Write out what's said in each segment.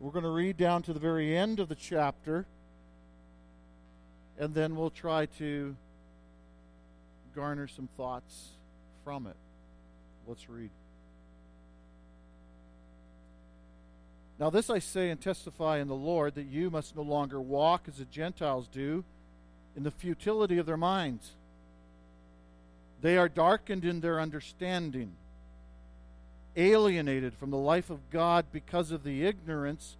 We're going to read down to the very end of the chapter, and then we'll try to garner some thoughts from it. Let's read. Now, this I say and testify in the Lord that you must no longer walk as the Gentiles do in the futility of their minds. They are darkened in their understanding, alienated from the life of God because of the ignorance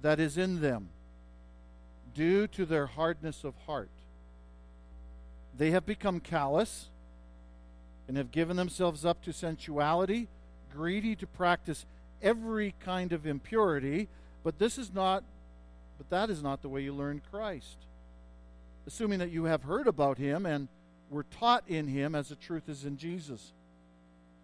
that is in them, due to their hardness of heart. They have become callous and have given themselves up to sensuality, greedy to practice every kind of impurity, but this is not but that is not the way you learned Christ. Assuming that you have heard about him and were taught in him as the truth is in Jesus.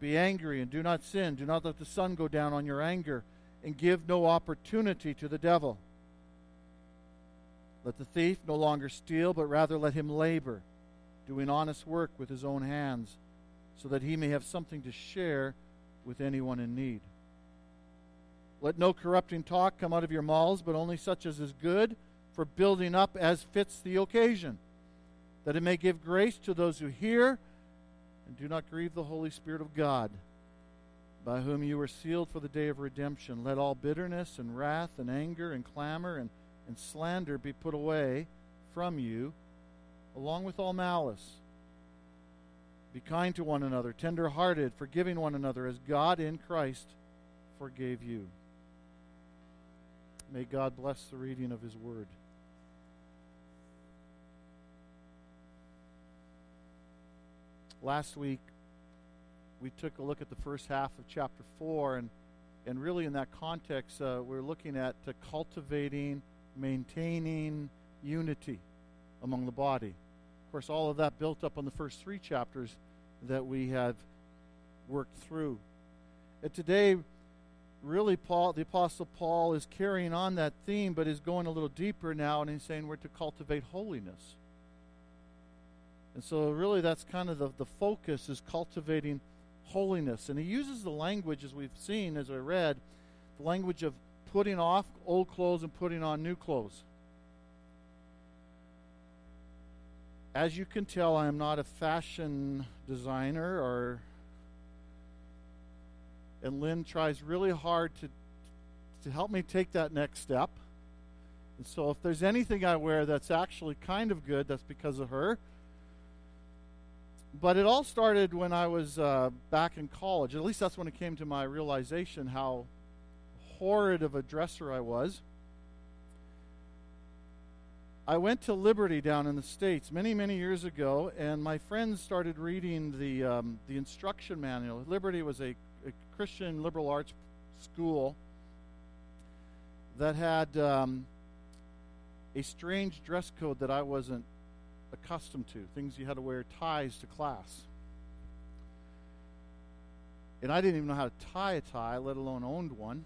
Be angry and do not sin. Do not let the sun go down on your anger, and give no opportunity to the devil. Let the thief no longer steal, but rather let him labor, doing honest work with his own hands, so that he may have something to share with anyone in need. Let no corrupting talk come out of your mouths, but only such as is good for building up as fits the occasion, that it may give grace to those who hear, and do not grieve the Holy Spirit of God, by whom you were sealed for the day of redemption. Let all bitterness and wrath and anger and clamor and, and slander be put away from you, along with all malice. Be kind to one another, tender hearted, forgiving one another, as God in Christ forgave you. May God bless the reading of His Word. Last week, we took a look at the first half of chapter 4, and, and really in that context, uh, we're looking at uh, cultivating, maintaining unity among the body. Of course, all of that built up on the first three chapters that we have worked through. And today, really Paul the apostle Paul is carrying on that theme but is going a little deeper now and he's saying we're to cultivate holiness. And so really that's kind of the, the focus is cultivating holiness. And he uses the language as we've seen as I read, the language of putting off old clothes and putting on new clothes. As you can tell, I am not a fashion designer or and Lynn tries really hard to to help me take that next step. And so if there's anything I wear that's actually kind of good, that's because of her. But it all started when I was uh, back in college. At least that's when it came to my realization how horrid of a dresser I was. I went to Liberty down in the States many, many years ago, and my friends started reading the, um, the instruction manual. Liberty was a a Christian liberal arts school that had um, a strange dress code that I wasn't accustomed to. Things you had to wear ties to class. And I didn't even know how to tie a tie, let alone owned one.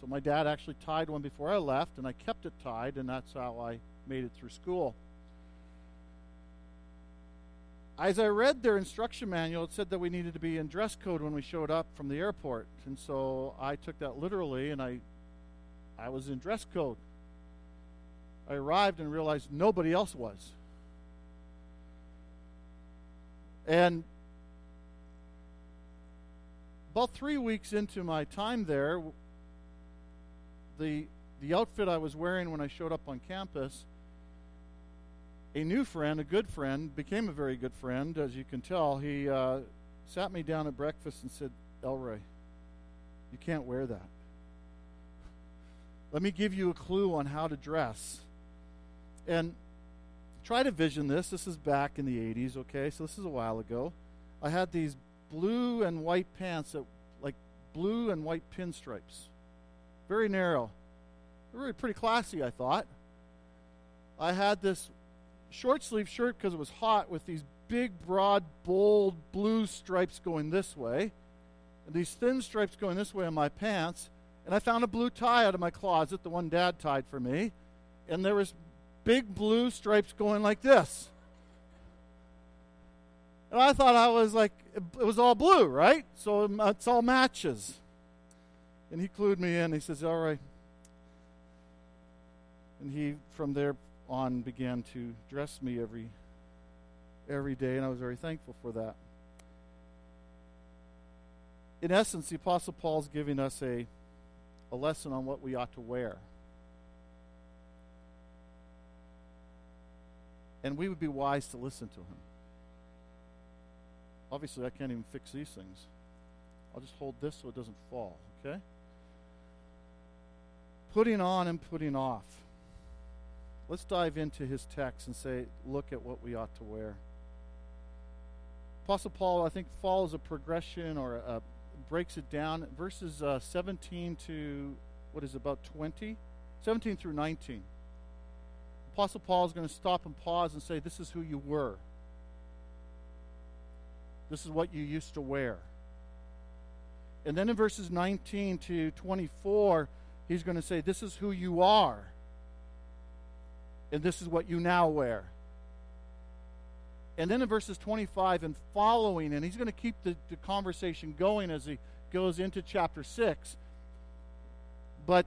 So my dad actually tied one before I left, and I kept it tied, and that's how I made it through school as I read their instruction manual, it said that we needed to be in dress code when we showed up from the airport. And so I took that literally and I I was in dress code. I arrived and realized nobody else was. And about three weeks into my time there, the the outfit I was wearing when I showed up on campus a new friend, a good friend, became a very good friend, as you can tell. He uh, sat me down at breakfast and said, Elroy, you can't wear that. Let me give you a clue on how to dress. And try to vision this. This is back in the 80s, okay? So this is a while ago. I had these blue and white pants that like blue and white pinstripes. Very narrow. Really pretty classy, I thought. I had this short sleeve shirt because it was hot with these big, broad, bold blue stripes going this way, and these thin stripes going this way on my pants. And I found a blue tie out of my closet, the one Dad tied for me, and there was big blue stripes going like this. And I thought I was like, it was all blue, right? So it's all matches. And he clued me in. He says, All right. And he, from there on, began to dress me every every day, and I was very thankful for that. In essence, the Apostle Paul is giving us a, a lesson on what we ought to wear. And we would be wise to listen to him. Obviously, I can't even fix these things. I'll just hold this so it doesn't fall, okay? Putting on and putting off. Let's dive into his text and say, look at what we ought to wear. Apostle Paul, I think, follows a progression or a, breaks it down. Verses uh, 17 to, what is it, about 20? 17 through 19. Apostle Paul is going to stop and pause and say, This is who you were. This is what you used to wear. And then in verses 19 to 24, he's going to say, This is who you are. And this is what you now wear. And then in verses 25 and following, and he's going to keep the, the conversation going as he goes into chapter 6. But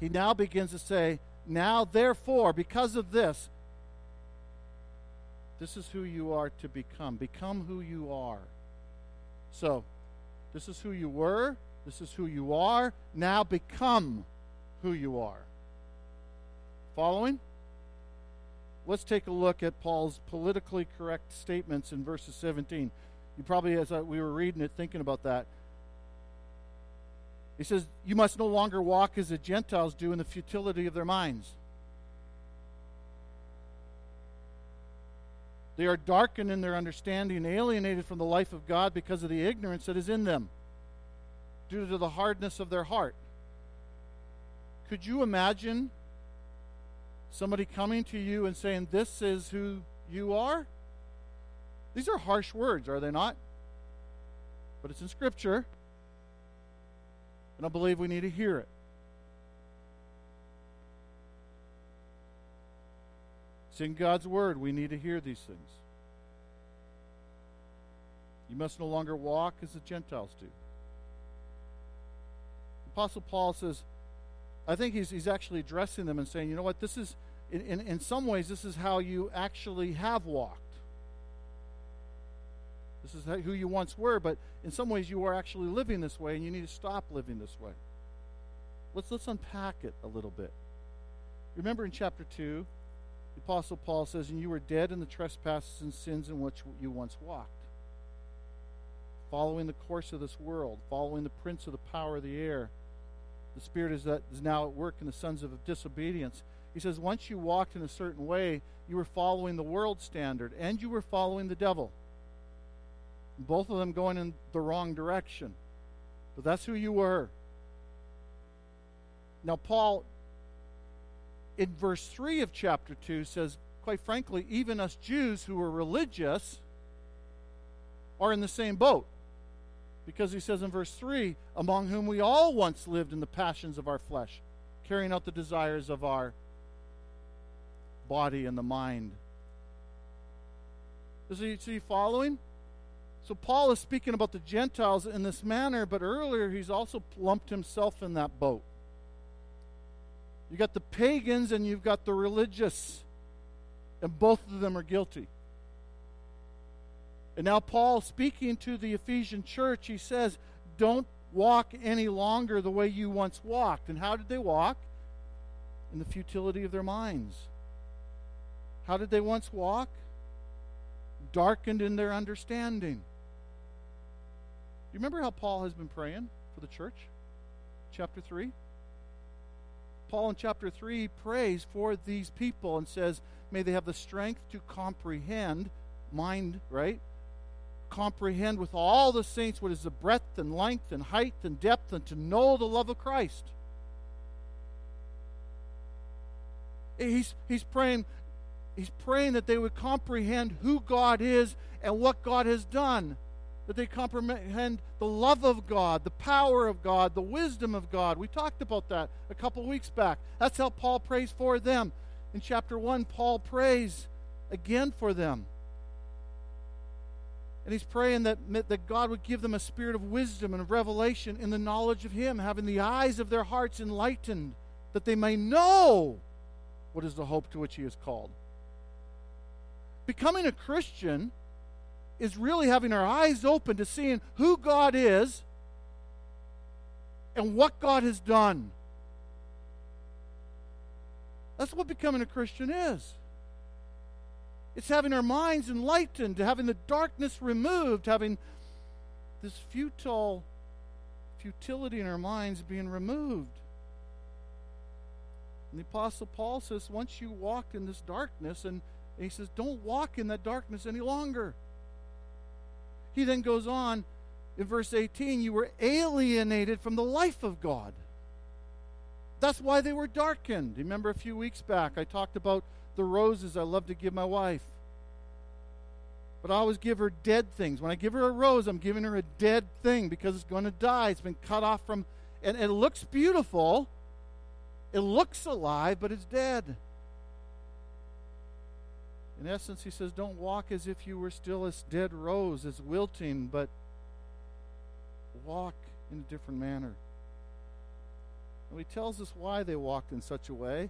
he now begins to say, Now, therefore, because of this, this is who you are to become. Become who you are. So, this is who you were. This is who you are. Now become who you are. Following? let's take a look at Paul's politically correct statements in verses 17. You probably, as we were reading it, thinking about that. He says, You must no longer walk as the Gentiles do in the futility of their minds. They are darkened in their understanding, alienated from the life of God because of the ignorance that is in them, due to the hardness of their heart. Could you imagine Somebody coming to you and saying, This is who you are? These are harsh words, are they not? But it's in Scripture. And I believe we need to hear it. It's in God's Word. We need to hear these things. You must no longer walk as the Gentiles do. Apostle Paul says, I think he's, he's actually addressing them and saying, you know what, this is, in, in, in some ways, this is how you actually have walked. This is who you once were, but in some ways you are actually living this way, and you need to stop living this way. Let's, let's unpack it a little bit. Remember in chapter 2, the Apostle Paul says, And you were dead in the trespasses and sins in which you once walked, following the course of this world, following the prince of the power of the air the Spirit is, that is now at work in the sons of disobedience. He says, once you walked in a certain way, you were following the world standard and you were following the devil. Both of them going in the wrong direction. But that's who you were. Now, Paul, in verse 3 of chapter 2, says, quite frankly, even us Jews who are religious are in the same boat. Because he says in verse 3 among whom we all once lived in the passions of our flesh, carrying out the desires of our body and the mind. Is he, is he following? So Paul is speaking about the Gentiles in this manner, but earlier he's also lumped himself in that boat. You got the pagans and you've got the religious, and both of them are guilty. And now, Paul, speaking to the Ephesian church, he says, Don't walk any longer the way you once walked. And how did they walk? In the futility of their minds. How did they once walk? Darkened in their understanding. You remember how Paul has been praying for the church? Chapter 3? Paul in chapter 3 prays for these people and says, May they have the strength to comprehend, mind, right? comprehend with all the saints what is the breadth and length and height and depth, and to know the love of Christ. He's, he's praying he's praying that they would comprehend who God is and what God has done. That they comprehend the love of God, the power of God, the wisdom of God. We talked about that a couple weeks back. That's how Paul prays for them. In chapter 1, Paul prays again for them. And he's praying that, that God would give them a spirit of wisdom and of revelation in the knowledge of Him, having the eyes of their hearts enlightened, that they may know what is the hope to which He is called. Becoming a Christian is really having our eyes open to seeing who God is and what God has done. That's what becoming a Christian is. It's having our minds enlightened, having the darkness removed, having this futile futility in our minds being removed. And the Apostle Paul says, once you walk in this darkness, and, he says, don't walk in that darkness any longer. He then goes on in verse 18, you were alienated from the life of God. That's why they were darkened. Remember a few weeks back, I talked about the roses I love to give my wife. But I always give her dead things. When I give her a rose, I'm giving her a dead thing because it's going to die. It's been cut off from, and, it looks beautiful. It looks alive, but it's dead. In essence, he says, Don't walk as if you were still a dead rose, as wilting, but walk in a different manner. And he tells us why they walked in such a way.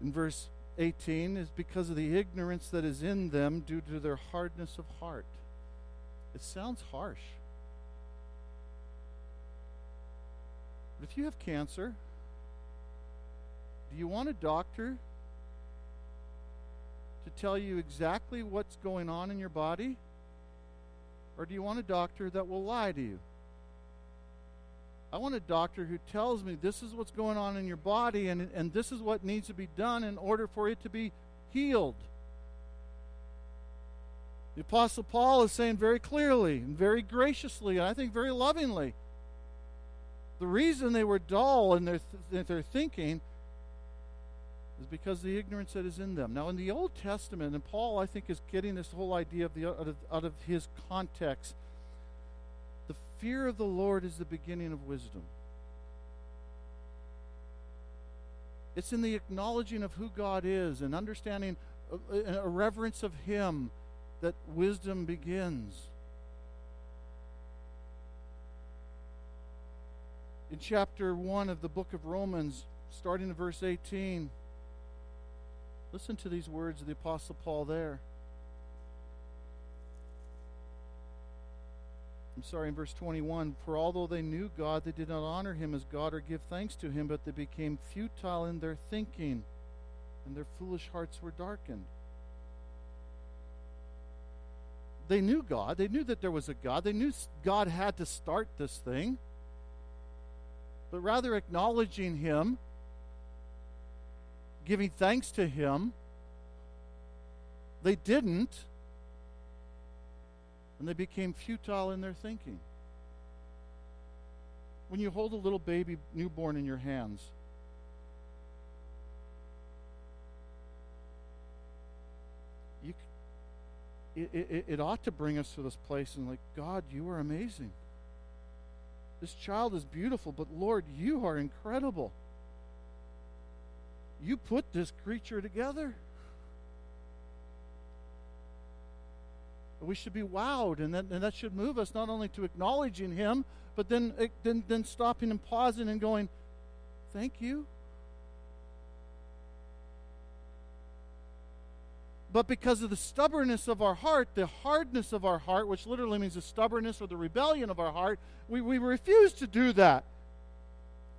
In verse 18 is because of the ignorance that is in them due to their hardness of heart. It sounds harsh. But if you have cancer, do you want a doctor to tell you exactly what's going on in your body? Or do you want a doctor that will lie to you? I want a doctor who tells me this is what's going on in your body and, and this is what needs to be done in order for it to be healed. The Apostle Paul is saying very clearly and very graciously, and I think very lovingly, the reason they were dull in their, th- their thinking is because the ignorance that is in them. Now, in the Old Testament, and Paul, I think, is getting this whole idea of the, out, of, out of his context The fear of the Lord is the beginning of wisdom. It's in the acknowledging of who God is and understanding uh, a, a reverence of Him that wisdom begins. In chapter 1 of the book of Romans, starting in verse 18, listen to these words of the Apostle Paul there. I'm sorry, in verse 21 For although they knew God, they did not honor him as God or give thanks to him, but they became futile in their thinking, and their foolish hearts were darkened. They knew God. They knew that there was a God. They knew God had to start this thing. But rather acknowledging Him, giving thanks to Him, they didn't and they became futile in their thinking. When you hold a little baby newborn in your hands, you, it, it, it ought to bring us to this place and like, God, you are amazing. This child is beautiful, but Lord, you are incredible. You put this creature together. we should be wowed, and that, and that should move us not only to acknowledging Him, but then, eh, then, then stopping and pausing and going, Thank you. But because of the stubbornness of our heart, the hardness of our heart, which literally means the stubbornness or the rebellion of our heart, we, we refuse to do that.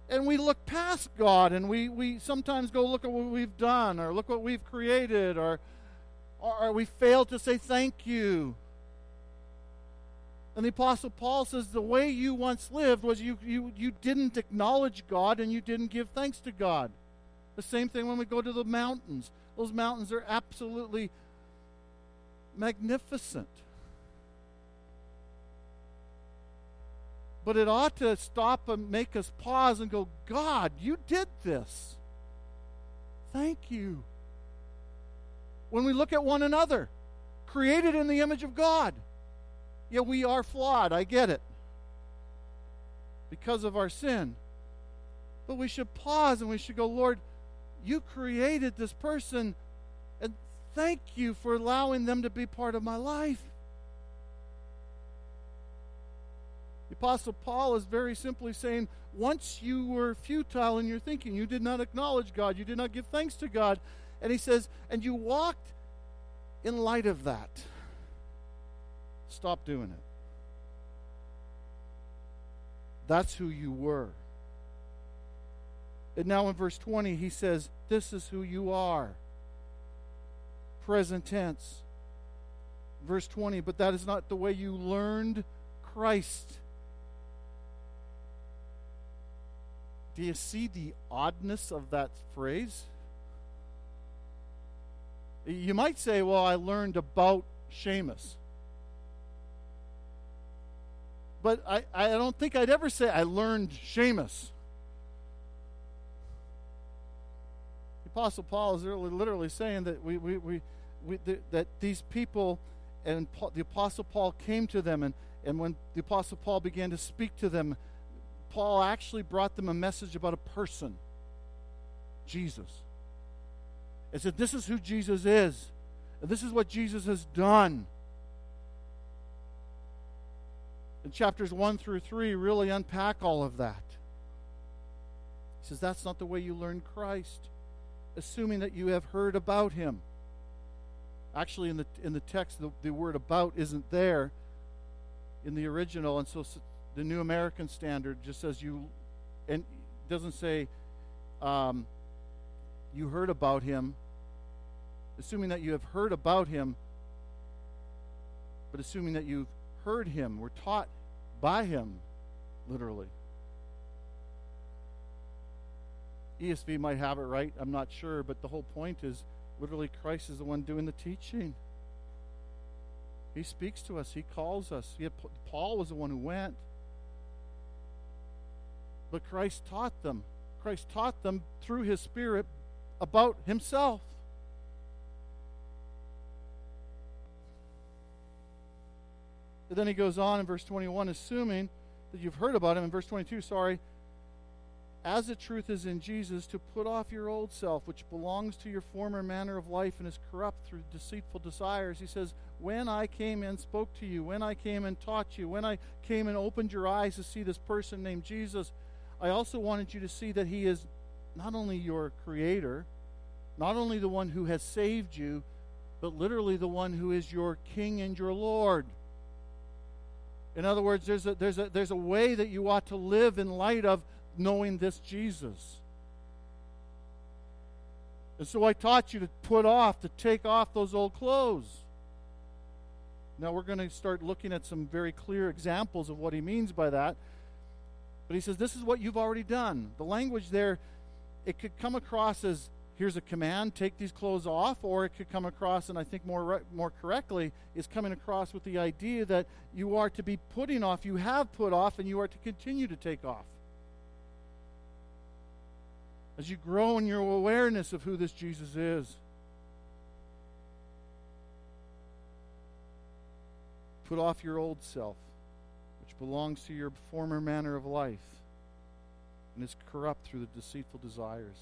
And we look past God and we, we sometimes go look at what we've done or look what we've created or or we fail to say thank you. And the Apostle Paul says the way you once lived was you, you, you didn't acknowledge God and you didn't give thanks to God. The same thing when we go to the mountains. Those mountains are absolutely magnificent. But it ought to stop and make us pause and go, God, you did this. thank you. When we look at one another, created in the image of God, yeah, we are flawed. I get it. Because of our sin. But we should pause and we should go, Lord, you created this person, and thank you for allowing them to be part of my life. The Apostle Paul is very simply saying, once you were futile in your thinking, you did not acknowledge God, you did not give thanks to God. And he says, and you walked in light of that. Stop doing it. That's who you were. And now in verse 20, he says, This is who you are. Present tense. Verse 20, but that is not the way you learned Christ. Do you see the oddness of that phrase? You might say, Well, I learned about Seamus. But I, I don't think I'd ever say I learned Seamus. The Apostle Paul is literally saying that we, we, we, we that these people and Paul, the Apostle Paul came to them, and, and when the Apostle Paul began to speak to them, Paul actually brought them a message about a person, Jesus. And said, This is who Jesus is, and this is what Jesus has done. And chapters 1 through 3 really unpack all of that. He says, That's not the way you learn Christ assuming that you have heard about him. Actually, in the, in the text, the, the word about isn't there in the original, and so the New American Standard just says you, and doesn't say um, you heard about him, assuming that you have heard about him, but assuming that you've heard him, were taught by him, literally. ESV might have it right. I'm not sure, but the whole point is literally Christ is the one doing the teaching. He speaks to us. He calls us. Had, Paul was the one who went. But Christ taught them. Christ taught them through his Spirit about himself. And then he goes on in verse 21, assuming that you've heard about him. In verse 22, sorry, as the truth is in Jesus, to put off your old self, which belongs to your former manner of life and is corrupt through deceitful desires. He says, When I came and spoke to you, when I came and taught you, when I came and opened your eyes to see this person named Jesus, I also wanted you to see that He is not only your Creator, not only the one who has saved you, but literally the one who is your King and your Lord. In other words, there's a, there's a, there's a way that you ought to live in light of knowing this Jesus. And so I taught you to put off, to take off those old clothes. Now we're going to start looking at some very clear examples of what he means by that. But he says, This is what you've already done. The language there, it could come across as here's a command, take these clothes off, or it could come across, and I think more, more correctly, is coming across with the idea that you are to be putting off, you have put off, and you are to continue to take off as you grow in your awareness of who this Jesus is. Put off your old self, belongs to your former manner of life and is corrupt through the deceitful desires.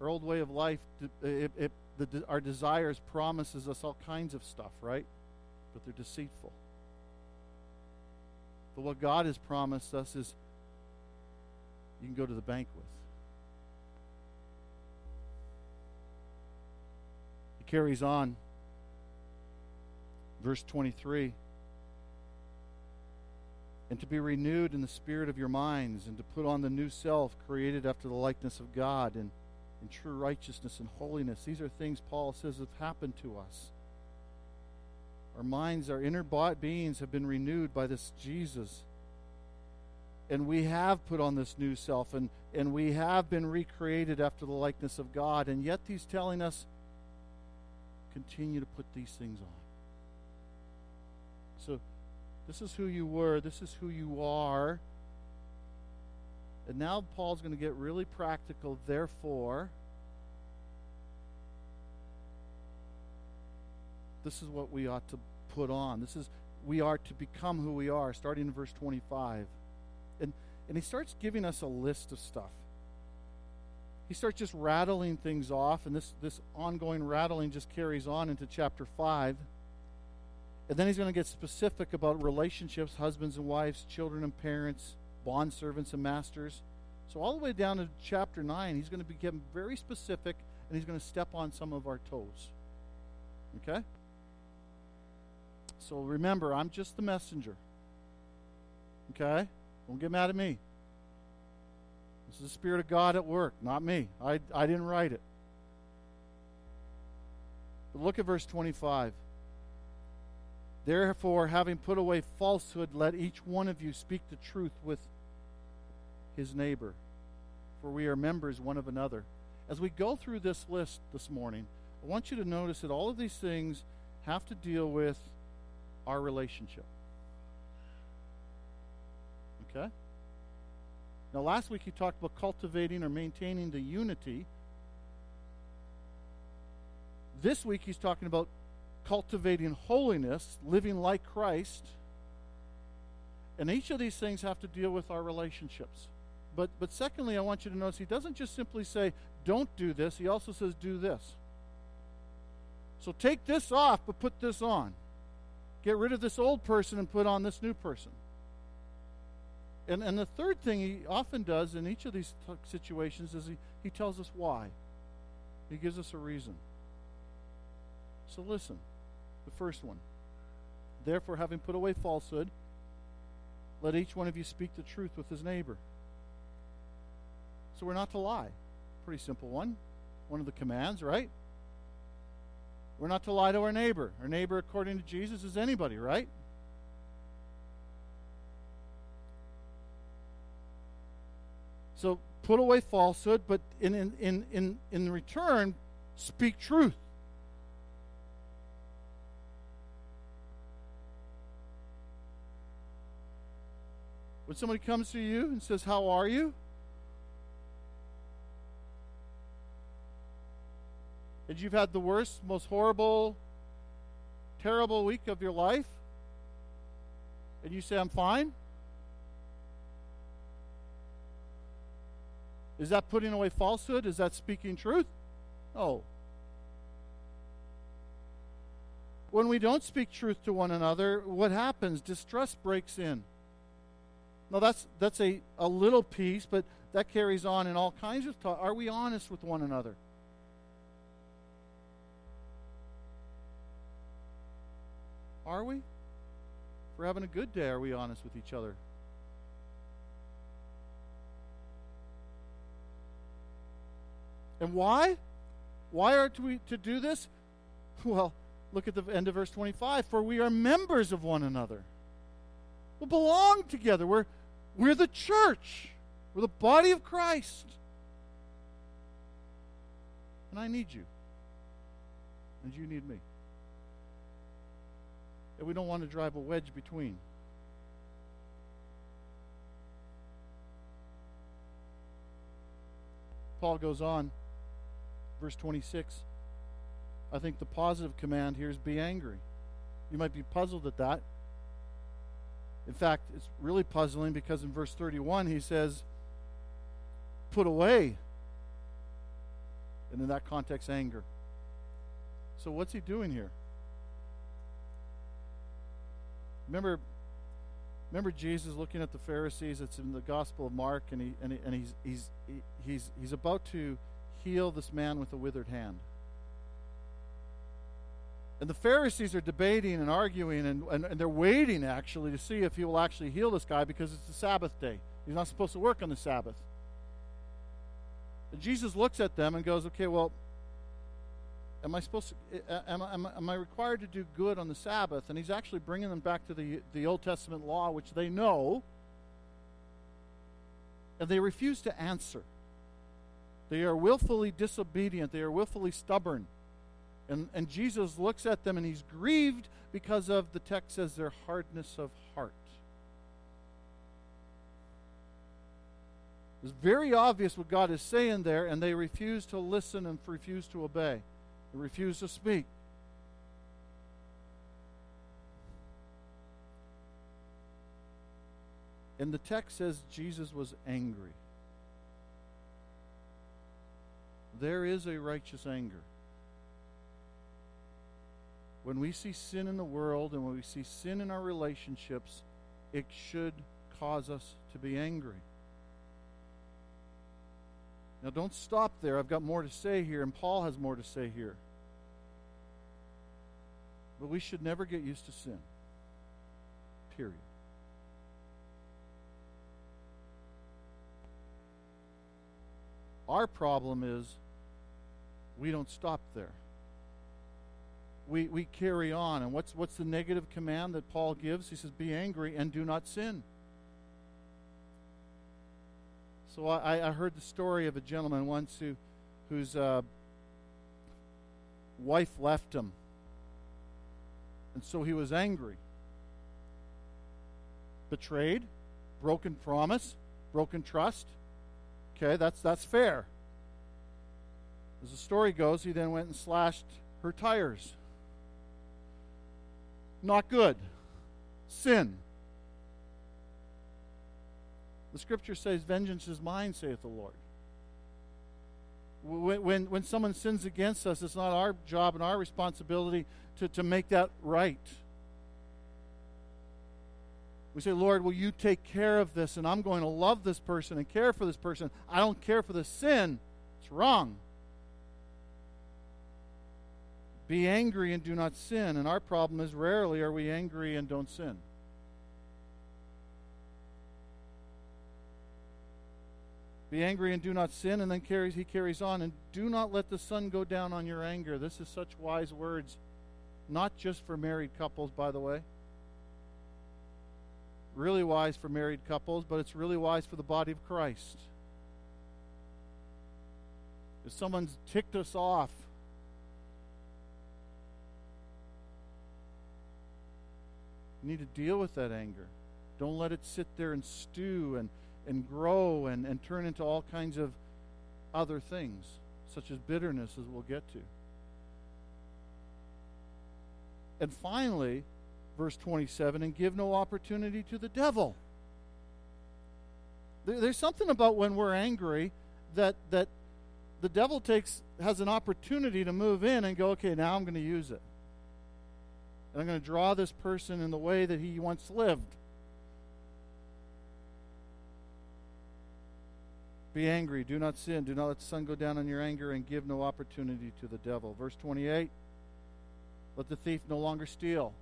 Our old way of life, it, it, the, our desires promises us all kinds of stuff, right? But they're deceitful. But what God has promised us is you can go to the bank with. He carries on. Verse 23 And to be renewed in the spirit of your minds, and to put on the new self created after the likeness of God and in true righteousness and holiness. These are things Paul says have happened to us. Our minds, our inner beings have been renewed by this Jesus. And we have put on this new self, and, and we have been recreated after the likeness of God. And yet he's telling us continue to put these things on. So, this is who you were. This is who you are. And now Paul's going to get really practical. Therefore, this is what we ought to put on. This is we are to become who we are, starting in verse 25. And and he starts giving us a list of stuff. He starts just rattling things off, and this, this ongoing rattling just carries on into chapter 5. And then he's going to get specific about relationships, husbands and wives, children and parents, bond servants and masters. So, all the way down to chapter 9, he's going to become very specific and he's going to step on some of our toes. Okay? So remember, I'm just the messenger. Okay? Don't get mad at me. This is the Spirit of God at work, not me. I, I didn't write it. But look at verse 25. Therefore, having put away falsehood, let each one of you speak the truth with his neighbor, for we are members one of another. As we go through this list this morning, I want you to notice that all of these things have to deal with our relationship. Okay? Now, last week he talked about cultivating or maintaining the unity. This week he's talking about cultivating holiness, living like Christ. And each of these things have to deal with our relationships. But, but secondly, I want you to notice he doesn't just simply say, don't do this, he also says, do this. So take this off, but put this on. Get rid of this old person and put on this new person. And, and the third thing he often does in each of these t- situations is he, he tells us why. He gives us a reason. So listen, the first one. Therefore, having put away falsehood, let each one of you speak the truth with his neighbor. So we're not to lie. Pretty simple one. One of the commands, right? We're not to lie to our neighbor. Our neighbor, according to Jesus, is anybody, right? So put away falsehood, but in, in, in, in, return, speak truth. When somebody comes to you and says, How are you? and you've had the worst, most horrible, terrible week of your life, and you say, I'm fine? Is that putting away falsehood? Is that speaking truth? No. When we don't speak truth to one another, what happens? Distrust breaks in. Now that's that's a, a little piece, but that carries on in all kinds of talk. Are we honest with one another? Are we? If we're having a good day, are we honest with each other? And why? Why are we to do this? Well, look at the end of verse 25. For we are members of one another. We belong together. We're, we're the church. We're the body of Christ. And I need you. And you need me and we don't want to drive a wedge between. Paul goes on, verse 26. I think the positive command here is be angry. You might be puzzled at that. In fact, it's really puzzling because in verse 31 he says, put away. And in that context, anger. So what's he doing here? Remember, remember Jesus looking at the Pharisees. It's in the Gospel of Mark, and he and, he, and he's he's he, he's he's about to heal this man with a withered hand. And the Pharisees are debating and arguing, and, and, and, they're waiting actually to see if he will actually heal this guy because it's the Sabbath day. He's not supposed to work on the Sabbath. And Jesus looks at them and goes, Okay, well, am I supposed to, eh, eh, am, am, am I required to do good on the Sabbath? And he's actually bringing them back to the, the Old Testament law, which they know, and they refuse to answer. They are willfully disobedient, they are willfully stubborn. And, and Jesus looks at them and he's grieved because of, the text says, their hardness of heart. It's very obvious what God is saying there, and they refuse to listen and refuse to obey. They refuse to speak. And the text says Jesus was angry. There is a righteous anger. When we see sin in the world and when we see sin in our relationships, it should cause us to be angry. Now, don't stop there. I've got more to say here, and Paul has more to say here. But we should never get used to sin. Period. Our problem is we don't stop there. We, we carry on. And what's, what's the negative command that Paul gives? He says, Be angry and do not sin. So I, I heard the story of a gentleman once who, whose uh, wife left him. And so he was angry. Betrayed, broken promise, broken trust. Okay, that's, that's fair. As the story goes, he then went and slashed her tires. Not good. Sin. The scripture says, Vengeance is mine, saith the Lord. When, when, when someone sins against us, it's not our job and our responsibility to, to make that right. We say, Lord, will you take care of this? And I'm going to love this person and care for this person. I don't care for the sin. It's wrong. Be angry and do not sin. And our problem is rarely are we angry and don't sin. Be angry and do not sin, and then carries he carries on, and do not let the sun go down on your anger. This is such wise words, not just for married couples, by the way. Really wise for married couples, but it's really wise for the body of Christ. If someone's ticked us off, you need to deal with that anger. Don't let it sit there and stew and and grow and, and turn into all kinds of other things, such as bitterness, as we'll get to. And finally, verse 27 and give no opportunity to the devil. There, there's something about when we're angry that, that the devil takes has an opportunity to move in and go, okay, now I'm going to use it. And I'm going to draw this person in the way that he once lived. Be angry, do not sin, do not let the sun go down on your anger, and give no opportunity to the devil. Verse 28 Let the thief no longer steal.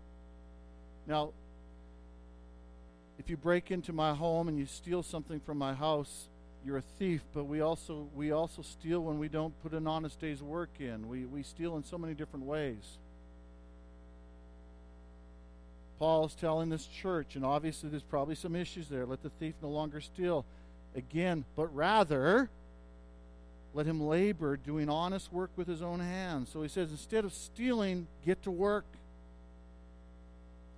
Now, if you break into my home and you steal something from my house, you're a thief, but we also we also steal when we don't put an honest day's work in. We we steal in so many different ways. Paul's telling this church, and obviously there's probably some issues there. Let the thief no longer steal again, but rather let him labor doing honest work with his own hands. So he says, instead of stealing, get to work.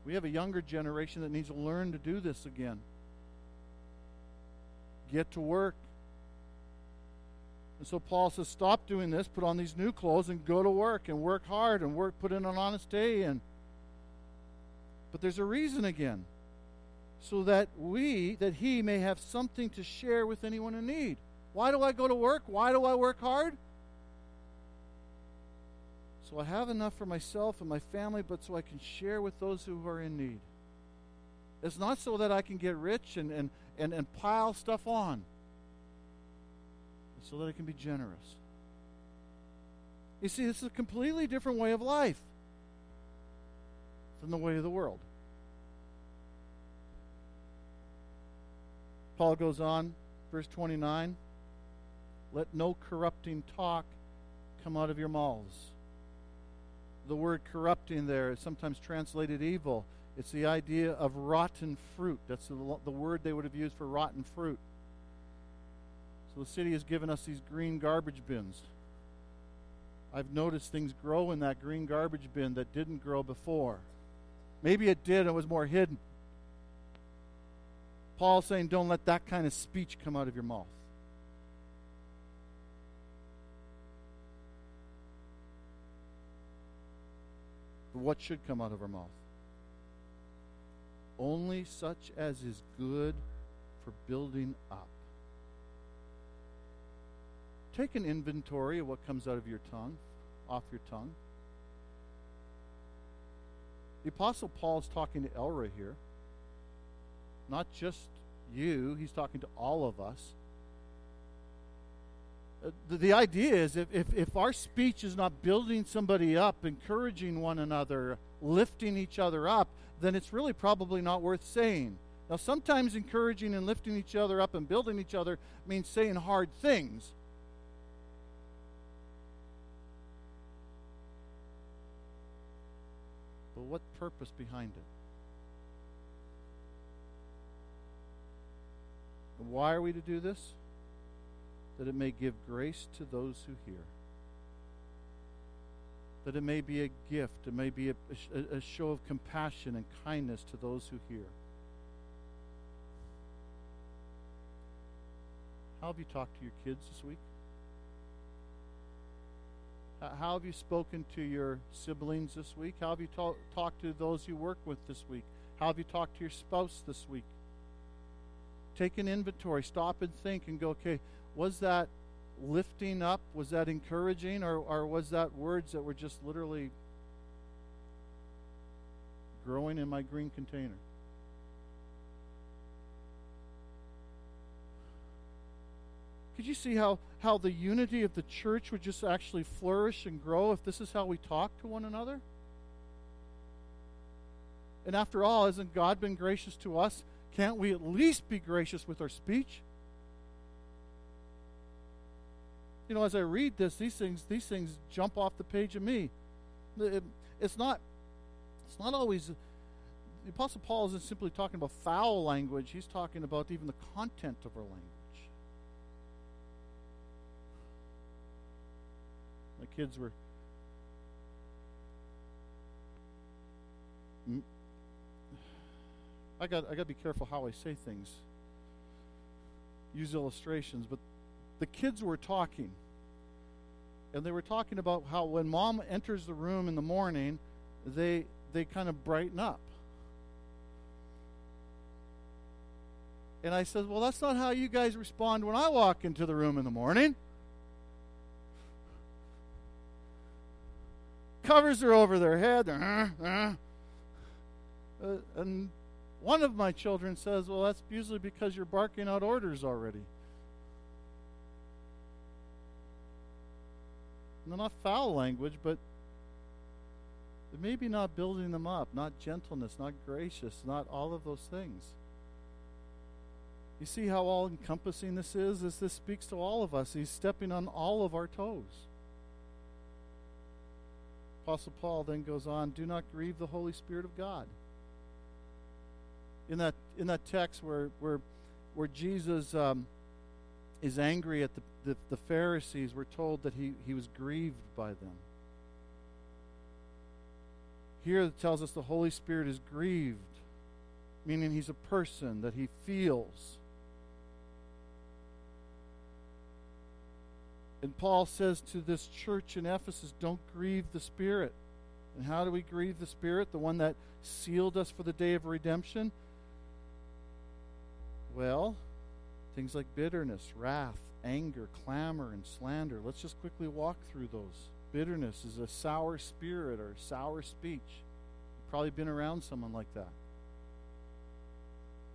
We have a younger generation that needs to learn to do this again. Get to work. And so Paul says, stop doing this, put on these new clothes, and go to work and work hard and work, put in an honest day. And but there's a reason again so that we, that he may have something to share with anyone in need. Why do I go to work? Why do I work hard? So I have enough for myself and my family, but so I can share with those who are in need. It's not so that I can get rich and, and, and, and pile stuff on. It's so that I can be generous. You see, this is a completely different way of life than the way of the world. Paul goes on, verse 29 Let no corrupting talk come out of your mouths. The word corrupting there is sometimes translated evil. It's the idea of rotten fruit. That's the, the word they would have used for rotten fruit. So the city has given us these green garbage bins. I've noticed things grow in that green garbage bin that didn't grow before. Maybe it did, it was more hidden. Paul's saying, don't let that kind of speech come out of your mouth. But what should come out of our mouth? Only such as is good for building up. Take an inventory of what comes out of your tongue, off your tongue. The Apostle Paul is talking to Elra here. Not just you, he's talking to all of us. Uh, the, the idea is if, if, if our speech is not building somebody up, encouraging one another, lifting each other up, then it's really probably not worth saying. Now, sometimes encouraging and lifting each other up and building each other means saying hard things. What purpose behind it? And why are we to do this? That it may give grace to those who hear. That it may be a gift, it may be a, a, a show of compassion and kindness to those who hear. How have you talked to your kids this week? Uh, how have you spoken to your siblings this week? How have you ta- talked to those you work with this week? How have you talked to your spouse this week? Take an inventory, stop and think, and go, okay, was that lifting up? Was that encouraging? Or, or was that words that were just literally growing in my green container? Could you see how, how the unity of the church would just actually flourish and grow if this is how we talk to one another? And after all, hasn't God been gracious to us? Can't we at least be gracious with our speech? You know, as I read this, these things these things jump off the page of me. It, it's not it's not always the Apostle Paul isn't simply talking about foul language, he's talking about even the content of our language. Kids were I got I got to be careful how I say things. Use illustrations, but the kids were talking. And they were talking about how when mom enters the room in the morning, they they kind of brighten up. And I said, "Well, that's not how you guys respond when I walk into the room in the morning." Covers are over their head. Uh, uh. Uh, and one of my children says, Well, that's usually because you're barking out orders already. No, not foul language, but maybe not building them up, not gentleness, not gracious, not all of those things. You see how all encompassing this is? As this speaks to all of us. He's stepping on all of our toes. Apostle Paul then goes on, do not grieve the Holy Spirit of God. In that in that text where where where Jesus um, is angry at the, the, the Pharisees, we're told that he, he was grieved by them. Here it tells us the Holy Spirit is grieved, meaning he's a person that he feels. And Paul says to this church in Ephesus, don't grieve the Spirit. And how do we grieve the Spirit? The one that sealed us for the day of redemption? Well, things like bitterness, wrath, anger, clamor, and slander. Let's just quickly walk through those. Bitterness is a sour spirit or sour speech. You've probably been around someone like that.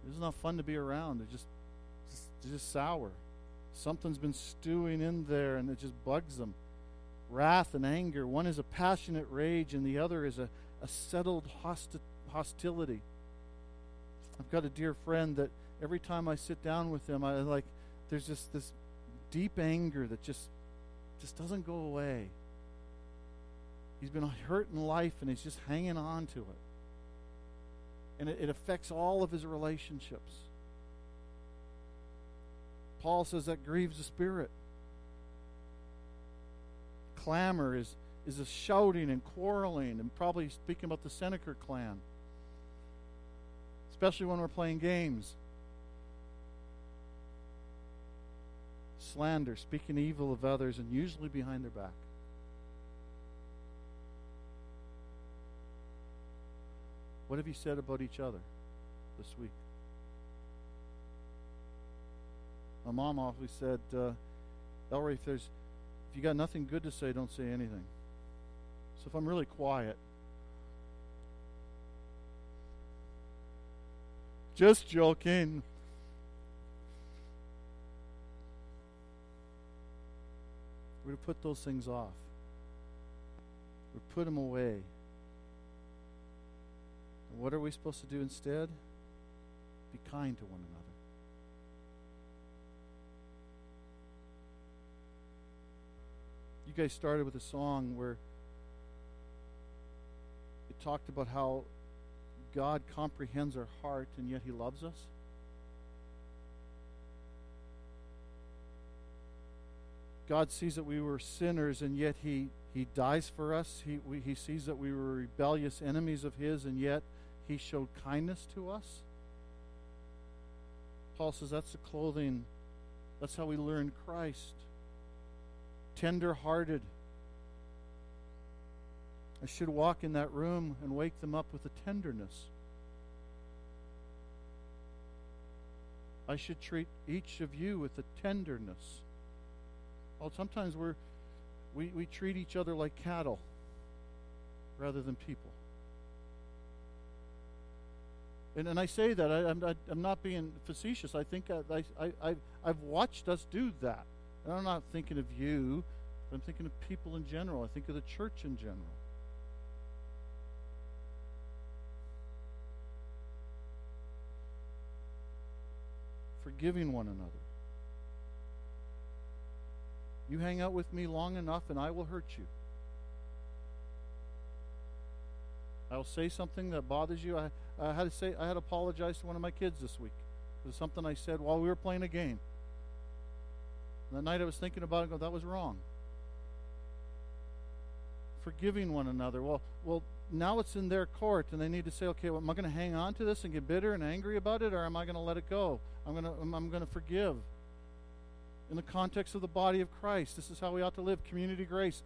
It's not fun to be around. They're just, just, just sour. Something's been stewing in there and it just bugs them. Wrath and anger. One is a passionate rage and the other is a, a settled hosti- hostility. I've got a dear friend that every time I sit down with him, I like, there's just this deep anger that just just doesn't go away. He's been hurt in life and he's just hanging on to it. And it, it affects all of his relationships. Paul says that grieves the spirit. Clamor is, is a shouting and quarreling, and probably speaking about the Seneca clan, especially when we're playing games. Slander, speaking evil of others, and usually behind their back. What have you said about each other this week? My mom always said, uh, Ellery, if there's if you got nothing good to say, don't say anything. So if I'm really quiet, just joking. We're to put those things off. We're put them away. And what are we supposed to do instead? Be kind to one another. You guys started with a song where it talked about how God comprehends our heart and yet He loves us. God sees that we were sinners and yet He, he dies for us. He, we, he sees that we were rebellious enemies of His and yet He showed kindness to us. Paul says that's the clothing, that's how we learn Christ. Tender hearted. I should walk in that room and wake them up with a tenderness. I should treat each of you with a tenderness. Well, sometimes we're, we, we treat each other like cattle rather than people. And, and I say that, I, am I'm not being facetious. I think I, I, I, I've watched us do that. And I'm not thinking of you, but I'm thinking of people in general. I think of the church in general. Forgiving one another. You hang out with me long enough, and I will hurt you. I'll say something that bothers you. I, I had to say I had to apologize to one of my kids this week. It was something I said while we were playing a game. And that night I was thinking about it. Go, that was wrong. Forgiving one another. Well, well, now it's in their court, and they need to say, okay, well, am I going to hang on to this and get bitter and angry about it, or am I going to let it go? I'm going to I'm going to forgive in the context of the body of Christ. This is how we ought to live. Community Grace,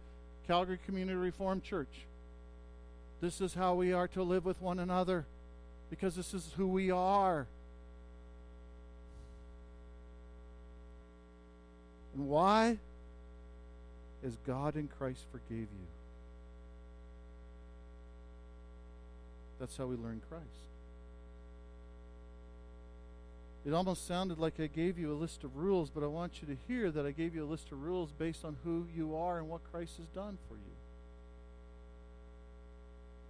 Calgary Community Reformed Church. This is how we are to live with one another because this is who we are. And why? As God in Christ forgave you. That's how we learn Christ. It almost sounded like I gave you a list of rules, but I want you to hear that I gave you a list of rules based on who you are and what Christ has done for you.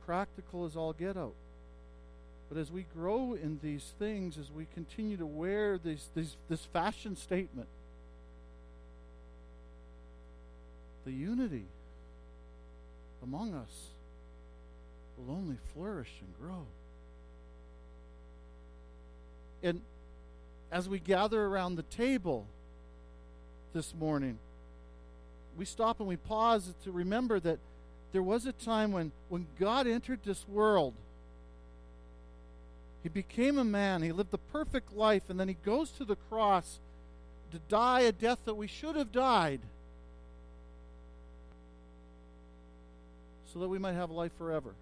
Practical as all get out. But as we grow in these things, as we continue to wear these, these, this fashion statement, the unity among us will only flourish and grow. And as we gather around the table this morning, we stop and we pause to remember that there was a time when, when God entered this world. He became a man. He lived the perfect life, and then he goes to the cross to die a death that we should have died so that we might have life forever.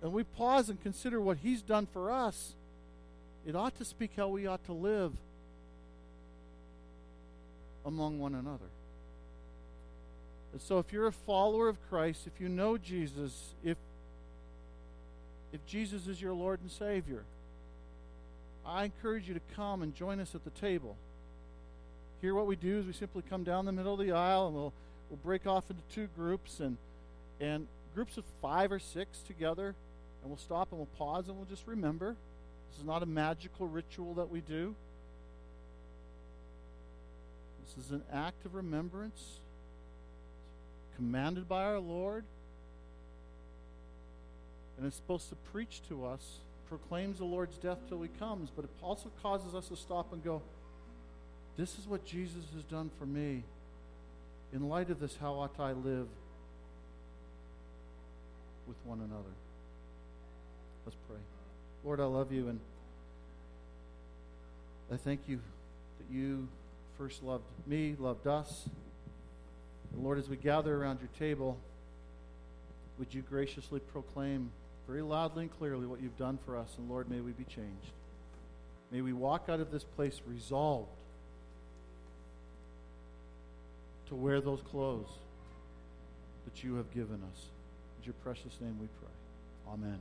And we pause and consider what he's done for us it ought to speak how we ought to live among one another. And so if you're a follower of Christ, if you know Jesus, if if Jesus is your Lord and Savior, I encourage you to come and join us at the table. Here what we do is we simply come down the middle of the aisle and we'll we'll break off into two groups and and groups of 5 or 6 together and we'll stop and we'll pause and we'll just remember this is not a magical ritual that we do. This is an act of remembrance commanded by our Lord. And it's supposed to preach to us, proclaims the Lord's death till he comes, but it also causes us to stop and go, This is what Jesus has done for me. In light of this, how ought I live with one another? Let's pray. Lord, I love you, and I thank you that you first loved me, loved us. And Lord, as we gather around your table, would you graciously proclaim very loudly and clearly what you've done for us? And Lord, may we be changed. May we walk out of this place resolved to wear those clothes that you have given us. In your precious name we pray. Amen.